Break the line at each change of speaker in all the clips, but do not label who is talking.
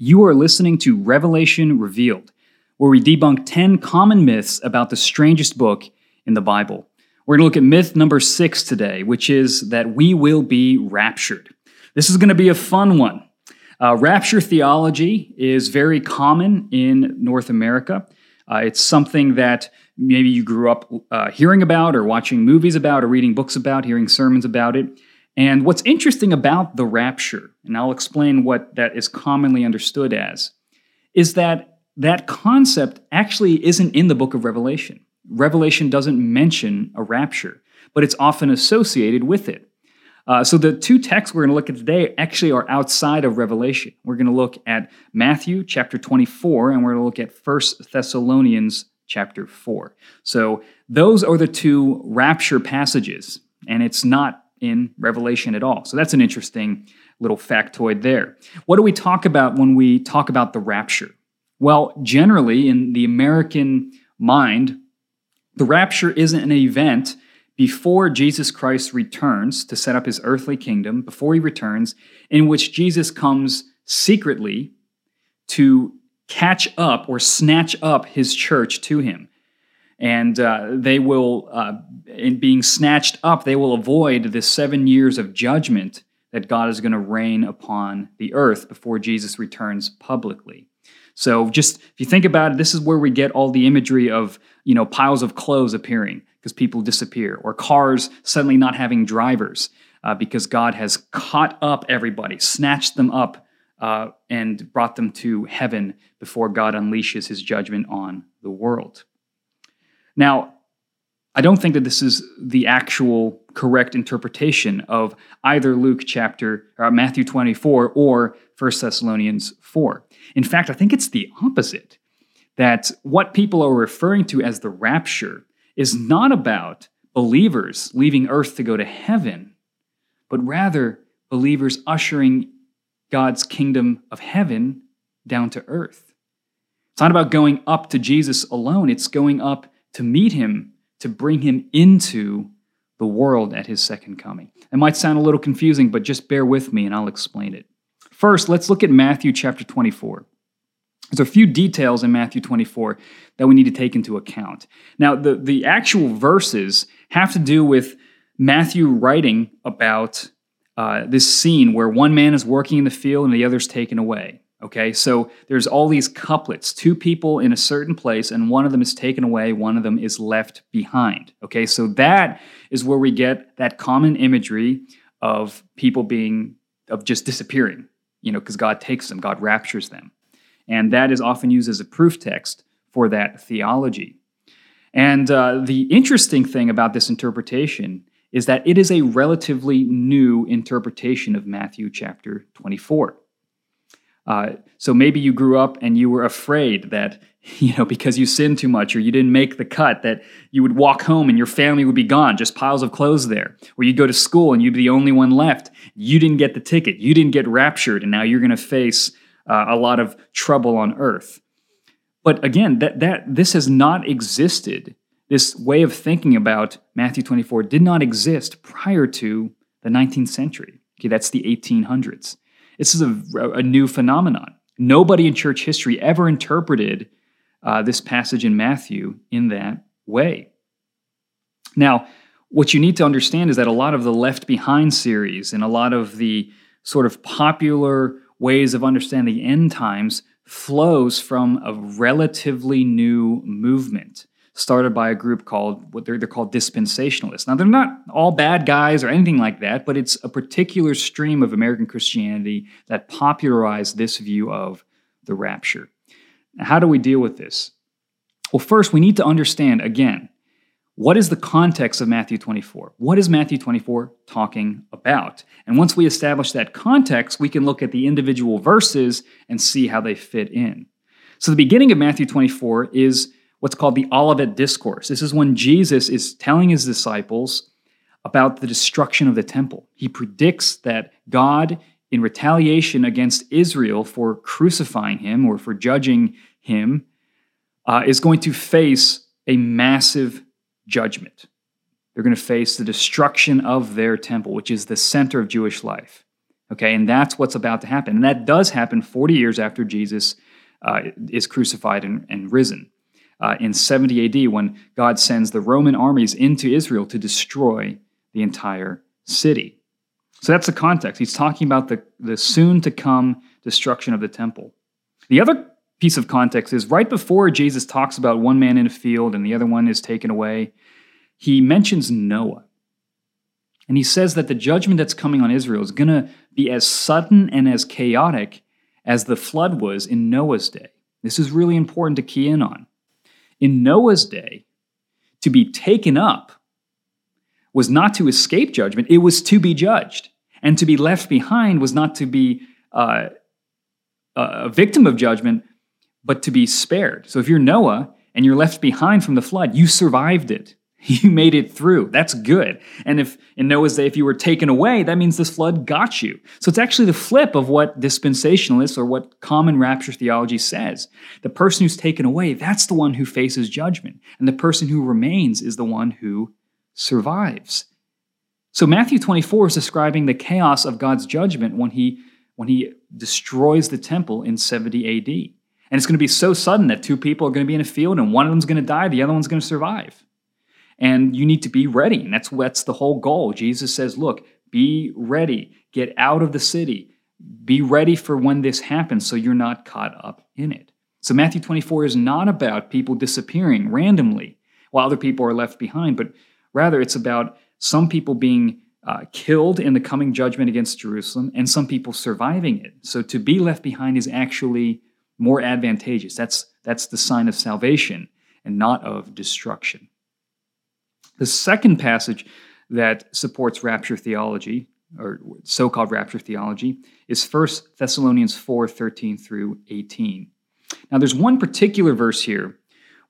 You are listening to Revelation Revealed, where we debunk 10 common myths about the strangest book in the Bible. We're going to look at myth number six today, which is that we will be raptured. This is going to be a fun one. Uh, rapture theology is very common in North America. Uh, it's something that maybe you grew up uh, hearing about, or watching movies about, or reading books about, hearing sermons about it. And what's interesting about the rapture, and I'll explain what that is commonly understood as, is that that concept actually isn't in the book of Revelation. Revelation doesn't mention a rapture, but it's often associated with it. Uh, so the two texts we're going to look at today actually are outside of Revelation. We're going to look at Matthew chapter 24, and we're going to look at 1 Thessalonians chapter 4. So those are the two rapture passages, and it's not in Revelation at all. So that's an interesting little factoid there. What do we talk about when we talk about the rapture? Well, generally, in the American mind, the rapture isn't an event before Jesus Christ returns to set up his earthly kingdom, before he returns, in which Jesus comes secretly to catch up or snatch up his church to him and uh, they will, uh, in being snatched up, they will avoid the seven years of judgment that God is going to rain upon the earth before Jesus returns publicly. So, just if you think about it, this is where we get all the imagery of you know piles of clothes appearing because people disappear, or cars suddenly not having drivers uh, because God has caught up everybody, snatched them up, uh, and brought them to heaven before God unleashes His judgment on the world. Now, I don't think that this is the actual correct interpretation of either Luke chapter or uh, Matthew 24 or 1 Thessalonians 4. In fact, I think it's the opposite. That what people are referring to as the rapture is not about believers leaving earth to go to heaven, but rather believers ushering God's kingdom of heaven down to earth. It's not about going up to Jesus alone, it's going up to meet him, to bring him into the world at his second coming. It might sound a little confusing, but just bear with me and I'll explain it. First, let's look at Matthew chapter 24. There's a few details in Matthew 24 that we need to take into account. Now, the, the actual verses have to do with Matthew writing about uh, this scene where one man is working in the field and the other's taken away. Okay, so there's all these couplets, two people in a certain place, and one of them is taken away, one of them is left behind. Okay, so that is where we get that common imagery of people being, of just disappearing, you know, because God takes them, God raptures them. And that is often used as a proof text for that theology. And uh, the interesting thing about this interpretation is that it is a relatively new interpretation of Matthew chapter 24. Uh, so maybe you grew up and you were afraid that, you know, because you sinned too much or you didn't make the cut, that you would walk home and your family would be gone, just piles of clothes there. Or you'd go to school and you'd be the only one left. You didn't get the ticket. You didn't get raptured. And now you're going to face uh, a lot of trouble on earth. But again, that, that this has not existed. This way of thinking about Matthew 24 did not exist prior to the 19th century. Okay, that's the 1800s. This is a, a new phenomenon. Nobody in church history ever interpreted uh, this passage in Matthew in that way. Now, what you need to understand is that a lot of the Left Behind series and a lot of the sort of popular ways of understanding end times flows from a relatively new movement started by a group called what they're, they're called dispensationalists. Now they're not all bad guys or anything like that, but it's a particular stream of American Christianity that popularized this view of the rapture. Now, how do we deal with this? Well, first we need to understand again what is the context of Matthew 24? What is Matthew 24 talking about? And once we establish that context, we can look at the individual verses and see how they fit in. So the beginning of Matthew 24 is what's called the Olivet Discourse. This is when Jesus is telling his disciples about the destruction of the temple. He predicts that God, in retaliation against Israel for crucifying him or for judging him, uh, is going to face a massive judgment. They're going to face the destruction of their temple, which is the center of Jewish life. Okay, and that's what's about to happen. And that does happen 40 years after Jesus uh, is crucified and, and risen. Uh, in 70 AD, when God sends the Roman armies into Israel to destroy the entire city. So that's the context. He's talking about the, the soon to come destruction of the temple. The other piece of context is right before Jesus talks about one man in a field and the other one is taken away, he mentions Noah. And he says that the judgment that's coming on Israel is going to be as sudden and as chaotic as the flood was in Noah's day. This is really important to key in on. In Noah's day, to be taken up was not to escape judgment, it was to be judged. And to be left behind was not to be uh, a victim of judgment, but to be spared. So if you're Noah and you're left behind from the flood, you survived it. You made it through. That's good. And if in Noah's day, if you were taken away, that means this flood got you. So it's actually the flip of what dispensationalists or what common rapture theology says. The person who's taken away, that's the one who faces judgment. And the person who remains is the one who survives. So Matthew 24 is describing the chaos of God's judgment when he when he destroys the temple in 70 AD. And it's going to be so sudden that two people are going to be in a field and one of them's going to die, the other one's going to survive. And you need to be ready. And that's that's the whole goal. Jesus says, "Look, be ready. Get out of the city. Be ready for when this happens so you're not caught up in it." So Matthew 24 is not about people disappearing randomly while other people are left behind, but Rather, it's about some people being uh, killed in the coming judgment against Jerusalem and some people surviving it. So to be left behind is actually more advantageous. That's, that's the sign of salvation and not of destruction. The second passage that supports rapture theology, or so called rapture theology, is 1 Thessalonians 4 13 through 18. Now, there's one particular verse here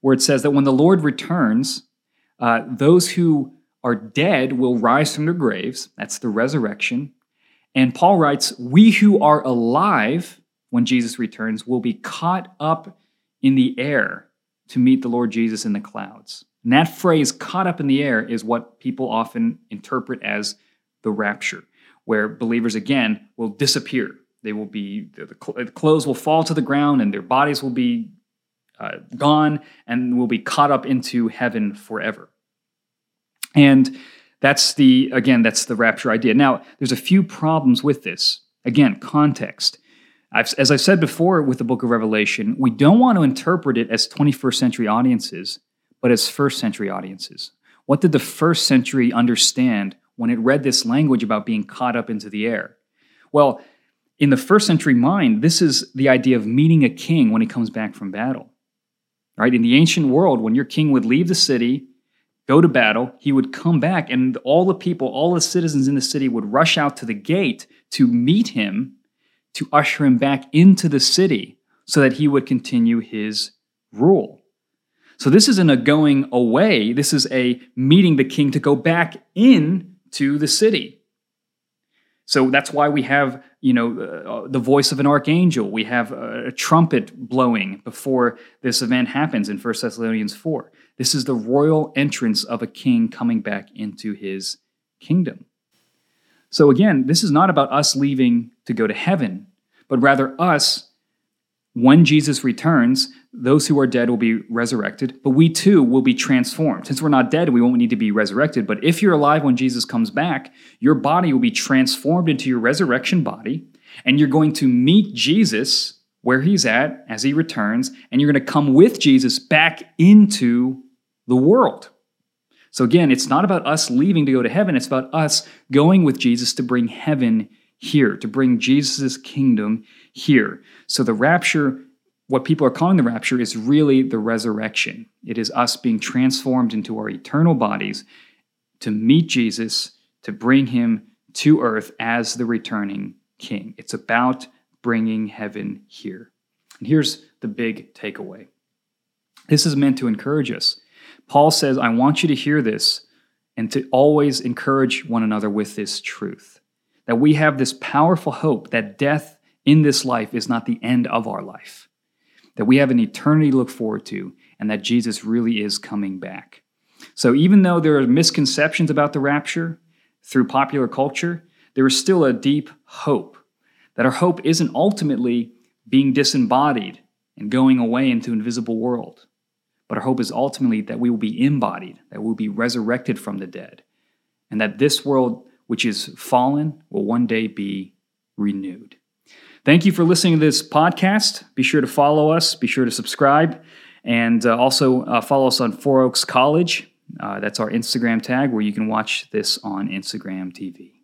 where it says that when the Lord returns, uh, those who are dead will rise from their graves. That's the resurrection. And Paul writes, We who are alive when Jesus returns will be caught up in the air to meet the Lord Jesus in the clouds. And that phrase, caught up in the air, is what people often interpret as the rapture, where believers again will disappear. They will be, the clothes will fall to the ground and their bodies will be uh, gone and will be caught up into heaven forever. And that's the, again, that's the rapture idea. Now, there's a few problems with this. Again, context. I've, as I've said before with the book of Revelation, we don't want to interpret it as 21st century audiences, but as first century audiences. What did the first century understand when it read this language about being caught up into the air? Well, in the first century mind, this is the idea of meeting a king when he comes back from battle. Right? In the ancient world, when your king would leave the city, go to battle, he would come back, and all the people, all the citizens in the city would rush out to the gate to meet him, to usher him back into the city so that he would continue his rule. So this isn't a going away, this is a meeting the king to go back in to the city. So that's why we have, you know, uh, the voice of an archangel. We have a, a trumpet blowing before this event happens in 1 Thessalonians 4. This is the royal entrance of a king coming back into his kingdom. So again, this is not about us leaving to go to heaven, but rather us when Jesus returns, those who are dead will be resurrected, but we too will be transformed. Since we're not dead, we won't need to be resurrected. But if you're alive when Jesus comes back, your body will be transformed into your resurrection body, and you're going to meet Jesus where he's at as he returns, and you're going to come with Jesus back into the world. So again, it's not about us leaving to go to heaven, it's about us going with Jesus to bring heaven here, to bring Jesus' kingdom here. So the rapture, what people are calling the rapture, is really the resurrection. It is us being transformed into our eternal bodies to meet Jesus, to bring him to earth as the returning king. It's about bringing heaven here. And here's the big takeaway this is meant to encourage us. Paul says, I want you to hear this and to always encourage one another with this truth that we have this powerful hope that death in this life is not the end of our life, that we have an eternity to look forward to, and that Jesus really is coming back. So, even though there are misconceptions about the rapture through popular culture, there is still a deep hope. That our hope isn't ultimately being disembodied and going away into invisible world. But our hope is ultimately that we will be embodied, that we will be resurrected from the dead, and that this world which is fallen will one day be renewed. Thank you for listening to this podcast. Be sure to follow us, be sure to subscribe, and uh, also uh, follow us on Four Oaks College. Uh, that's our Instagram tag where you can watch this on Instagram TV.